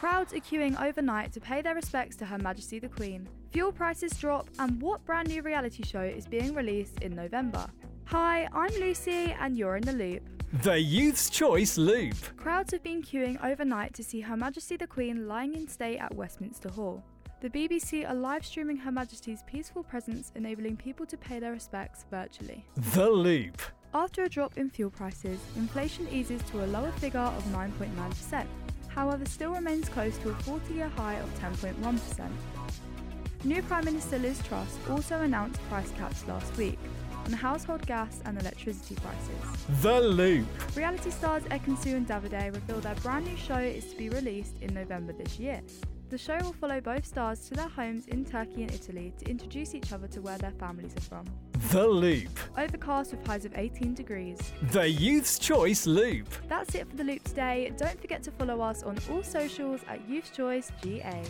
Crowds are queuing overnight to pay their respects to Her Majesty the Queen. Fuel prices drop, and what brand new reality show is being released in November? Hi, I'm Lucy, and you're in the loop. The Youth's Choice Loop. Crowds have been queuing overnight to see Her Majesty the Queen lying in state at Westminster Hall. The BBC are live streaming Her Majesty's peaceful presence, enabling people to pay their respects virtually. The Loop. After a drop in fuel prices, inflation eases to a lower figure of 9.9%, however, still remains close to a 40 year high of 10.1%. New Prime Minister Liz Truss also announced price caps last week on household gas and electricity prices. The Loop. Reality stars Ekin-Su and Davide reveal their brand new show is to be released in November this year. The show will follow both stars to their homes in Turkey and Italy to introduce each other to where their families are from. The Loop. Overcast with highs of 18 degrees. The Youth's Choice Loop. That's it for the loop today. Don't forget to follow us on all socials at Youth Choice GA.